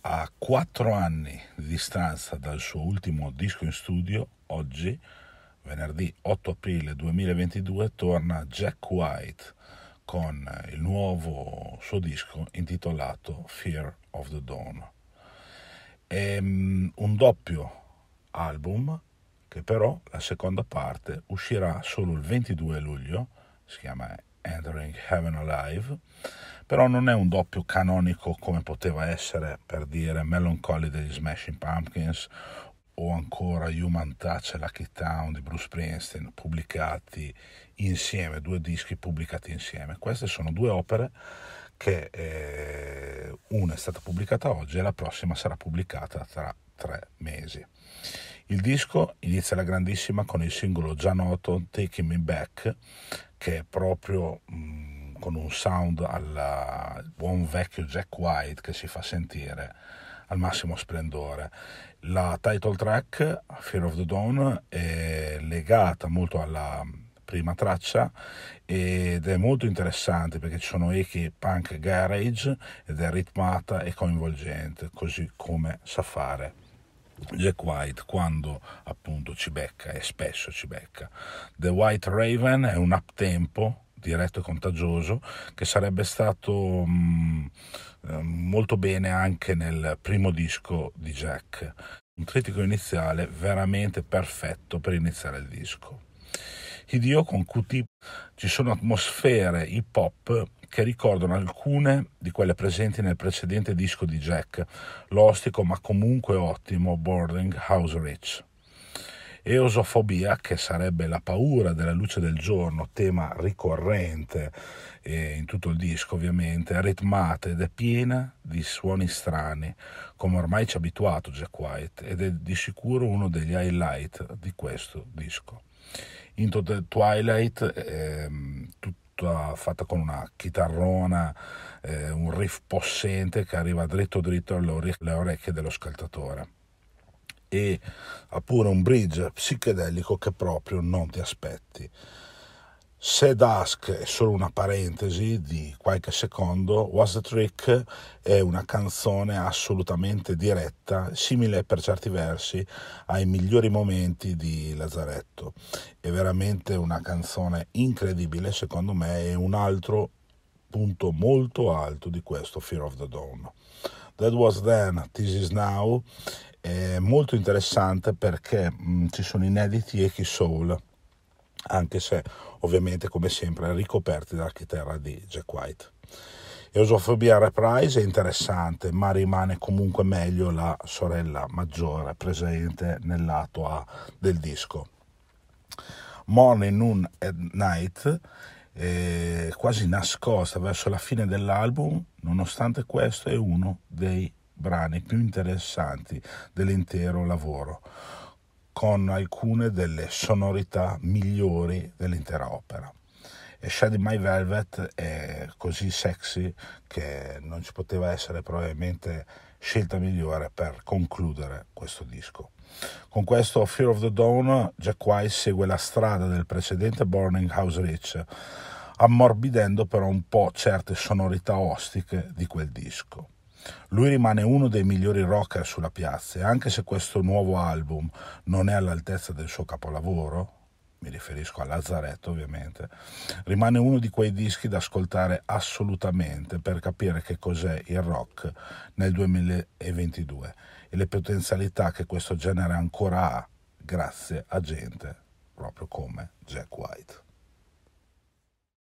A quattro anni di distanza dal suo ultimo disco in studio, oggi, venerdì 8 aprile 2022, torna Jack White con il nuovo suo disco intitolato Fear of the Dawn. È um, un doppio album che però la seconda parte uscirà solo il 22 luglio, si chiama Entering Heaven Alive, però non è un doppio canonico come poteva essere per dire Melancholy degli Smashing Pumpkins o ancora Human Touch e Lucky Town di Bruce Springsteen pubblicati insieme, due dischi pubblicati insieme. Queste sono due opere che eh, una è stata pubblicata oggi e la prossima sarà pubblicata tra tre mesi. Il disco inizia alla grandissima con il singolo già noto Taking Me Back, che è proprio mh, mm, con un sound al buon vecchio Jack White che si fa sentire al massimo splendore. La title track, Fear of the Dawn, è legata molto alla prima traccia ed è molto interessante perché ci sono echi punk garage ed è ritmata e coinvolgente, così come sa fare Jack White quando appunto ci becca e spesso ci becca. The White Raven è un up tempo diretto e contagioso che sarebbe stato mh, mm, eh, molto bene anche nel primo disco di Jack. Un critico iniziale veramente perfetto per iniziare il disco. Hideo con QT ci sono atmosfere hip hop che ricordano alcune di quelle presenti nel precedente disco di Jack, l'ostico ma comunque ottimo Boarding House Rich. Eosofobia, che sarebbe la paura della luce del giorno, tema ricorrente eh, in tutto il disco ovviamente, è ritmata ed è piena di suoni strani, come ormai ci ha abituato Jack White, ed è di sicuro uno degli highlight di questo disco. Into the Twilight, ehm, tutta fatta con una chitarrona, eh, un riff possente che arriva dritto dritto alle alle orecchie dello scaltatore e ha pure un bridge psichedelico che proprio non ti aspetti. Se Dusk è solo una parentesi di qualche secondo, What's the Trick è una canzone assolutamente diretta, simile per certi versi ai migliori momenti di Lazzaretto. È veramente una canzone incredibile, secondo me, è un altro punto molto alto di questo Fear of the Dawn. That Was Then, This Is Now è molto interessante perché mh, ci sono inediti echi soul anche se ovviamente come sempre ricoperti dalla di Jack White. Eusofobia Reprise è interessante, ma rimane comunque meglio la sorella maggiore presente nel lato A del disco. Morning, Noon and Night è quasi nascosta verso la fine dell'album, nonostante questo è uno dei brani più interessanti dell'intero lavoro con alcune delle sonorità migliori dell'intera opera. E Shady My Velvet è così sexy che non ci poteva essere probabilmente scelta migliore per concludere questo disco. Con questo Fear of the Dawn, Jack White segue la strada del precedente Burning House Rich, ammorbidendo però un po' certe sonorità ostiche di quel disco. Lui rimane uno dei migliori rocker sulla piazza e anche se questo nuovo album non è all'altezza del suo capolavoro, mi riferisco a Lazzaretto ovviamente, rimane uno di quei dischi da ascoltare assolutamente per capire che cos'è il rock nel 2022 e le potenzialità che questo genere ancora ha grazie a gente proprio come Jack White.